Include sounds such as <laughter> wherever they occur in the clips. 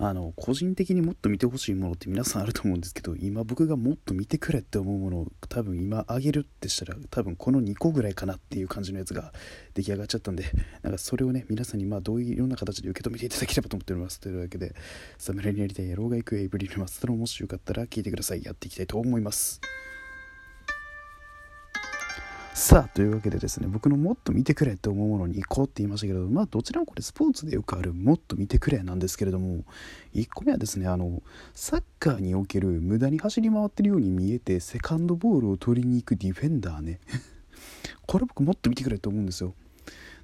あの個人的にもっと見てほしいものって皆さんあると思うんですけど今僕がもっと見てくれって思うものを多分今あげるってしたら多分この2個ぐらいかなっていう感じのやつが出来上がっちゃったんでなんかそれをね皆さんにまあどういういろんな形で受け止めていただければと思っておりますというわけで侍にやりたい野郎が行くエイブリルマスターもしよかったら聞いてください。やっていきたいと思います。さあというわけでですね僕のもっと見てくれって思うものに行こうって言いましたけどまあどちらもこれスポーツでよくあるもっと見てくれなんですけれども1個目はですねあのサッカーにおける無駄に走り回ってるように見えてセカンドボールを取りに行くディフェンダーね。<laughs> これ僕もっと見てくれって思うんですよ。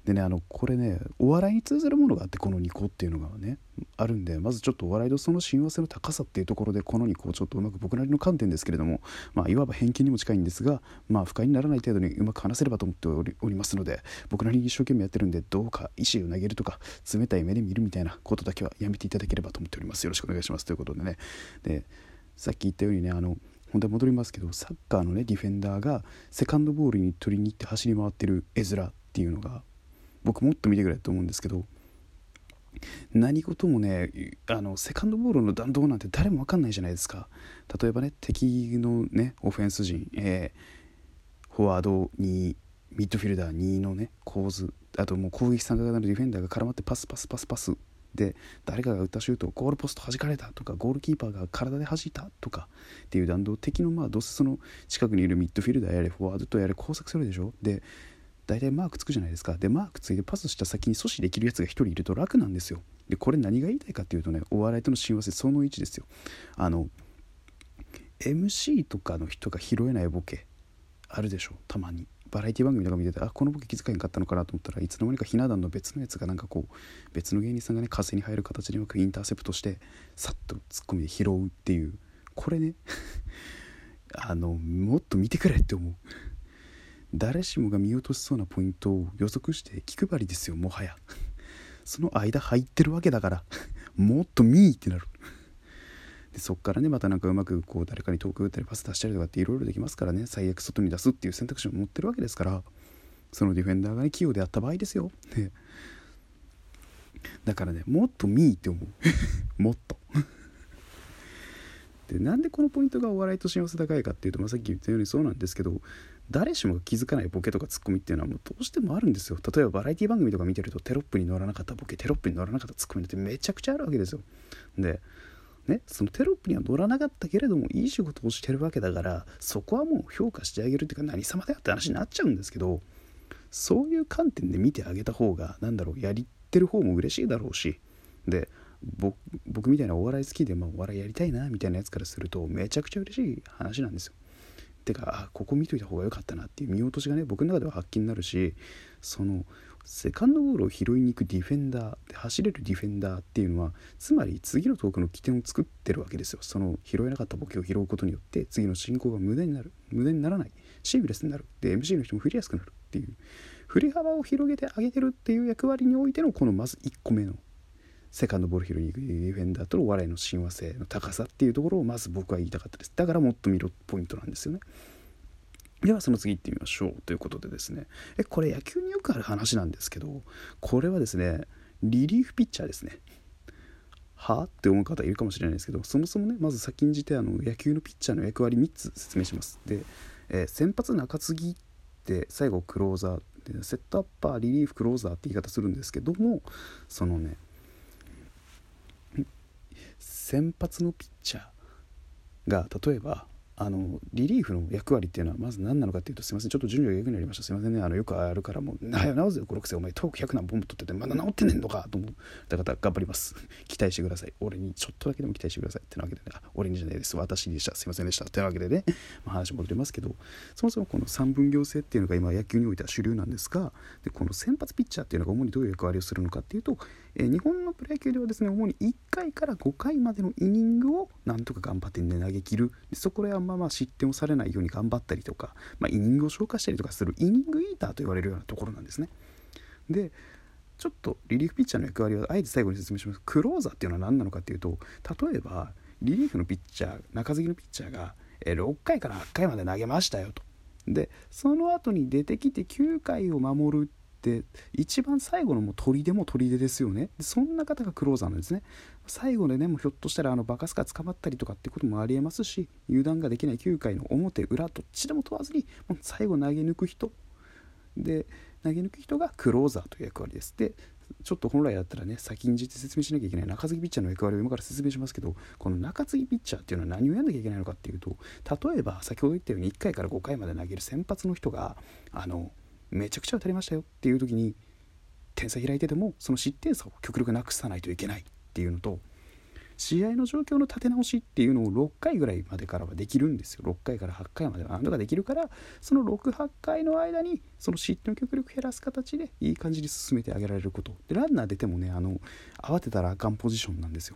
でねあのこれねお笑いに通ずるものがあってこの2個っていうのがねあるんでまずちょっとお笑いとその親和性の高さっていうところでこの2個をちょっとうまく僕なりの観点ですけれどもまあいわば偏見にも近いんですがまあ不快にならない程度にうまく話せればと思っておりますので僕なりに一生懸命やってるんでどうか意思を投げるとか冷たい目で見るみたいなことだけはやめていただければと思っております。よろしくお願いします。ということでね。でさっき言ったようにねあの本題戻りますけどサッカーのねディフェンダーがセカンドボールに取りに行って走り回ってる絵面っていうのが僕もっと見てくれと思うんですけど何事もねあのセカンドボールの弾道なんて誰も分かんないじゃないですか。例えばね敵のねオフェンス陣、えー、フォワードにミッドフィルダー2のね構図あともう攻撃参加型のディフェンダーが絡まってパスパスパスパスで誰かが打ったシュートゴールポスト弾かれたとかゴールキーパーが体で弾いたとかっていう弾道敵のまあどうせその近くにいるミッドフィルダーやれフォワードとやれ工作するでしょ。で大体マークつくじゃないですか。でマークついてパスした先に阻止できるやつが1人いると楽なんですよ。でこれ何が言いたいかっていうとねお笑いとの親和性その1ですよ。あの MC とかの人が拾えないボケあるでしょ？たまに。バラエティ番組とか見ててあこのボケ気づかへんかったのかなと思ったらいつの間にかひな壇の別のやつがなんかこう別の芸人さんがね風に入る形でうまくインターセプトしてさっとツッコミで拾うっていう。これね <laughs> あのもっと見てくれって思う。誰しもが見落としそうなポイントを予測して気配りですよもはや。<laughs> その間入ってるわけだから。<laughs> もっと見ーってなる。でそっからねまたなんかうまくこう誰かに遠く打ったりパス出したりとかっていろいろできますからね。最悪外に出すっていう選択肢を持ってるわけですから。そのディフェンダーがね器用であった場合ですよ、ね、だからねもっと見ーって思う。<laughs> もっと。でなんでこのポイントがお笑いと親和性高いかっていうと、まあ、さっき言ったようにそうなんですけど誰しもが気づかないボケとかツッコミっていうのはもうどうしてもあるんですよ例えばバラエティ番組とか見てるとテロップに乗らなかったボケテロップに乗らなかったツッコミってめちゃくちゃあるわけですよでね、そのテロップには乗らなかったけれどもいい仕事をしてるわけだからそこはもう評価してあげるっていうか何様だよって話になっちゃうんですけどそういう観点で見てあげた方が何だろうやりてる方も嬉しいだろうしで僕みたいなお笑い好きで、まあ、お笑いやりたいなみたいなやつからするとめちゃくちゃ嬉しい話なんですよ。てかあここ見といた方が良かったなっていう見落としがね僕の中では発揮になるしそのセカンドボールを拾いに行くディフェンダーで走れるディフェンダーっていうのはつまり次のトークの起点を作ってるわけですよ。その拾えなかったボケを拾うことによって次の進行が無駄になる無駄にならないシームレスになるで MC の人も振りやすくなるっていう振り幅を広げてあげてるっていう役割においてのこのまず1個目のセカンドボール拾いに行くディフェンダーとの笑いの親和性の高さっていうところをまず僕は言いたかったです。だからもっと見ろポイントなんですよね。ではその次行ってみましょうということでですね。えこれ野球によくある話なんですけどこれはですねリリーフピッチャーですね。はって思う方いるかもしれないですけどそもそもねまず先んじてあの野球のピッチャーの役割3つ説明します。で、えー、先発中継ぎって最後クローザーでセットアッパーリリーフクローザーって言い方するんですけどもそのね先発のピッチャーが例えばあのリリーフの役割っていうのはまず何なのかっていうとすいませんちょっと順序が逆になりました。すいませんね。あのよくあるからもう「なよ直せよ56世お前トーク100何本も取っててまだ治ってねんのか」と思った方頑張ります。<laughs> 期待してください。俺にちょっとだけでも期待してくださいってなわけでね。あ俺にじゃないです。私でしたすいませんでした。というわけでね、まあ、話戻りますけどそもそもこの三分業制っていうのが今野球においては主流なんですがでこの先発ピッチャーっていうのが主にどういう役割をするのかっていうと、えー、日本のプロ野球ではですね主に1回から5回までのイニングをなんとか頑張ってね投げ切る。でそこであんままあ失点をされないように頑張ったりとか、まあ、イニングを消化したりとかする。イニングイーターと言われるようなところなんですね。でちょっとリリーフピッチャーの役割をあえて最後に説明します。クローザーっていうのは何なのかっていうと例えばリリーフのピッチャー中継ぎのピッチャーが6回から8回まで投げましたよと。でその後に出てきて9回を守るっで一番最後のもう砦も砦ですよね。そんな方がクローザーなんですね。最後でねもうひょっとしたらあのバカスカ捕まったりとかってこともありえますし油断ができない9回の表裏どっちでも問わずにもう最後投げ抜く人。で投げ抜く人がクローザーという役割です。でちょっと本来だったらね先んじて説明しなきゃいけない中継ぎピッチャーの役割を今から説明しますけどこの中継ぎピッチャーっていうのは何をやんなきゃいけないのかっていうと例えば先ほど言ったように1回から5回まで投げる先発の人があのめちゃくちゃ当たりましたよっていう時に点差開いててもその失点差を極力なくさないといけないっていうのと試合の状況の立て直しっていうのを6回ぐらいまでからはできるんですよ。6回から8回までは何度かできるからその68回の間にその失点を極力減らす形でいい感じに進めてあげられること。でランナー出てもねあの慌てたらあかんポジションなんですよ。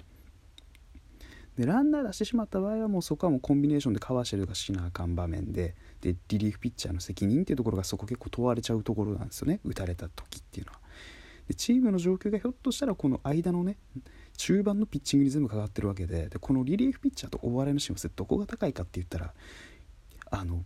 でランナー出してしまった場合はもうそこはもうコンビネーションでかわしたりとかしなあかん場面ででリリーフピッチャーの責任っていうところがそこ結構問われちゃうところなんですよね。打たれた時っていうのは。でチームの状況がひょっとしたらこの間のね中盤のピッチングに全部かかってるわけででこのリリーフピッチャーと大笑いのシーンはどこが高いかって言ったらあの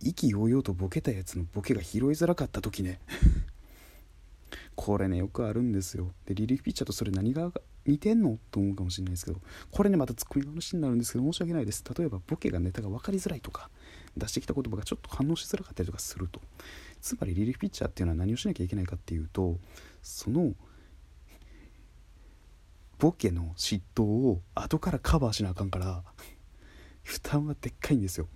意気揚々とボケたやつのボケが拾いづらかった時ね。<laughs> これねよくあるんですよ。でリリーフピッチャーとそれ何が似てんのと思うかもしれないですけどこれねまたツッコミの話になるんですけど申し訳ないです。例えばボケがネタが分かりづらいとか出してきた言葉がちょっと反応しづらかったりとかすると。つまりリリーフピッチャーっていうのは何をしなきゃいけないかっていうとそのボケの嫉妬を後からカバーしなあかんから負担はでっかいんですよ。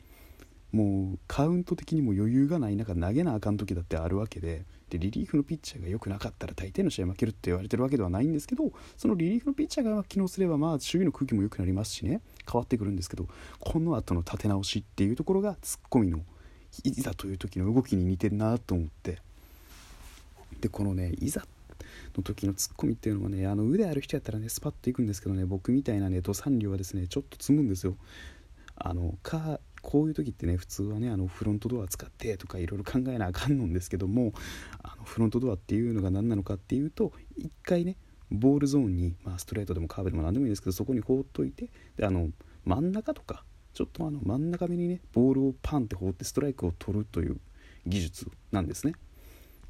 もうカウント的にも余裕がない中投げなあかん時だってあるわけででリリーフのピッチャーが良くなかったら大抵の試合負けるって言われてるわけではないんですけどそのリリーフのピッチャーが機能すればまあ守備の空気も良くなりますしね。変わってくるんですけどこの後の立て直しっていうところがツッコミのいざという時の動きに似てるなと思って。でこのねいざの時のツッコミっていうのはねあの腕ある人やったらねスパッといくんですけどね僕みたいなね土産量はですねちょっと積むんですよ。あのこういう時ってね普通はねあのフロントドア使ってとかいろいろ考えなあかんのんですけどもあのフロントドアっていうのが何なのかっていうと一回ねボールゾーンに、まあ、ストレートでもカーブでも何でもいいですけどそこに放っといてであの真ん中とかちょっとあの真ん中目にねボールをパンって放ってストライクを取るという技術なんですね。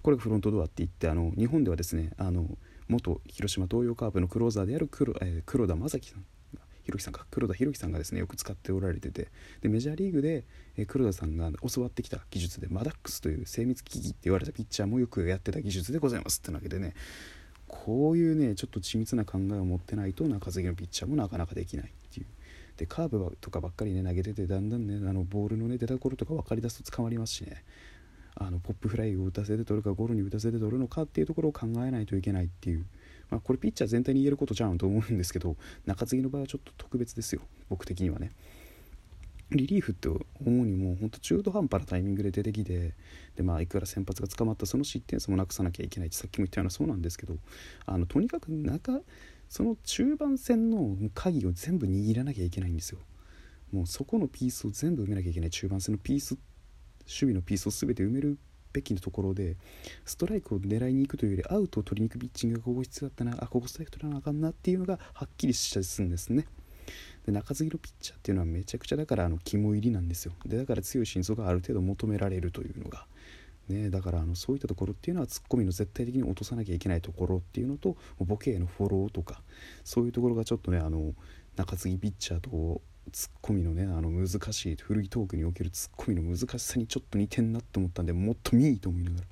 これがフロントドアって言ってあの日本ではですねあの元広島東洋カープのクローザーである黒,、えー、黒田正樹さんひろきさんか黒田博樹さんがですねよく使っておられててでメジャーリーグで、え、黒田さんが教わってきた技術でマダックスという精密機器って言われたピッチャーもよくやってた技術でございますってわけでねこういうねちょっと緻密な考えを持ってないと中継ぎのピッチャーもなかなかできないっていう。でカーブとかばっかりね投げててだんだんねあのボールのね出所とか分かりだすと捕まりますしね。あのポップフライを打たせて取るかゴロに打たせて取るのかっていうところを考えないといけないっていう、まあ、これピッチャー全体に言えることじゃんと思うんですけど中継ぎの場合はちょっと特別ですよ僕的にはね。リリーフって主にもうほんと中途半端なタイミングで出てきてで、まあ、いくら先発が捕まったその失点差もなくさなきゃいけないってさっきも言ったようなそうなんですけどあのとにかく中その中盤戦の鍵を全部握らなきゃいけないんですよ。もうそこのピースを全部埋めなきゃいけない中盤戦のピース守備のピースを全て埋めるべきのところでストライクを狙いに行くというよりアウトを取りに行くピッチングがここ必要だったなあここストライク取らなあかんなっていうのがはっきりしたりするんですね。で中継ぎのピッチャーっていうのはめちゃくちゃだからあの肝入りなんですよ。でだから強い心臓がある程度求められるというのが。ね、だからあのそういったところっていうのはツッコミの絶対的に落とさなきゃいけないところっていうのとボケへのフォローとかそういうところがちょっとねあの中継ぎピッチャーとツッコミのねあの難しい古いトークにおけるツッコミの難しさにちょっと似てんなって思ったんでもっと見いいと思いながら。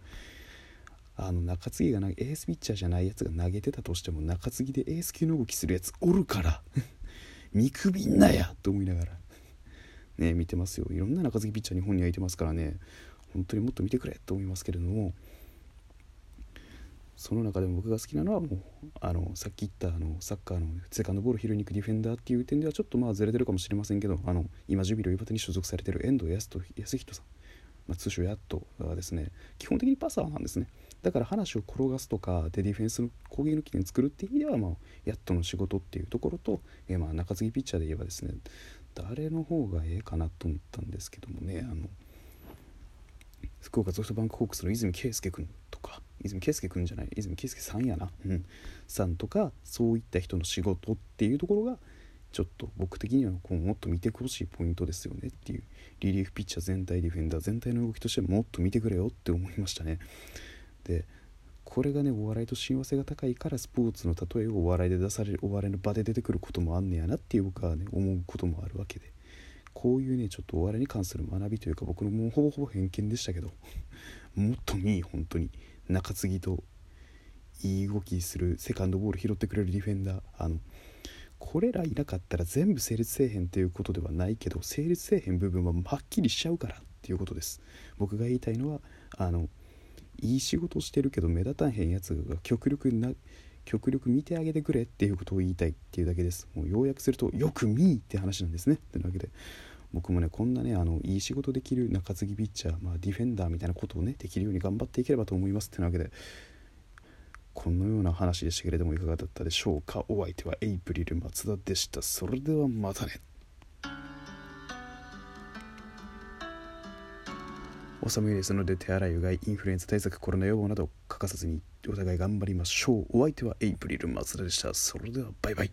あの中継ぎがなエースピッチャーじゃないやつが投げてたとしても中継ぎでエース級の動きするやつおるから <laughs> 見くびんなやと思いながら。ね見てますよ。いろんな中継ぎピッチャー日本にはいてますからね。本当にもっと見てくれと思いますけれども。その中でも僕が好きなのはもうあのさっき言ったあのサッカーのセカンドボール拾いに行くディフェンダーっていう点ではちょっとまあずれてるかもしれませんけどあの今ジュビロ磐田に所属されてる遠藤康人さん、まあ、通称ヤットはですね基本的にパサーなんですね。だから話を転がすとかでディフェンスの攻撃の起点作るっていう意味では、まあ、ヤットの仕事っていうところと、えー、まあ中継ぎピッチャーで言えばですね誰の方がええかなと思ったんですけどもねあの福岡ソフトバンクホークスの泉圭介君。泉圭介君じゃない？泉圭介さんやな、うん、さんとかそういった人の仕事っていうところがちょっと僕的にはこうもっと見てほしいポイントですよねっていう。リリーフピッチャー全体ディフェンダー全体の動きとしてもっと見てくれよって思いましたね。でこれがねお笑いと親和性が高いからスポーツの例えをお笑いで出されるお笑いの場で出てくることもあんねやなっていう僕はね思うこともあるわけで。こういうねちょっとお笑いに関する学びというか僕のもうほぼほぼ偏見でしたけど。もっと見本当に。中継ぎといい動きするセカンドボール拾ってくれるディフェンダー。あのこれらいなかったら全部成立せえへんっていうことではないけど成立せえへん部分ははっきりしちゃうからっていうことです。僕が言いたいのはあのいい仕事してるけど目立たへんやつが極力な極力見てあげてくれっていうことを言いたいっていうだけです。もう要約するとよく見って話なんですね。というわけで。僕もねこんなねあのいい仕事できる中継ぎピッチャー、まあ、ディフェンダーみたいなことをねできるように頑張っていければと思いますってなわけでこのような話でしたけれどもいかがだったでしょうか？お相手はエイプリル松田でした。それではまたね。お寒いですので手洗いうがいインフルエンザ対策コロナ予防など欠かさずにお互い頑張りましょう。お相手はエイプリル松田でした。それではバイバイ。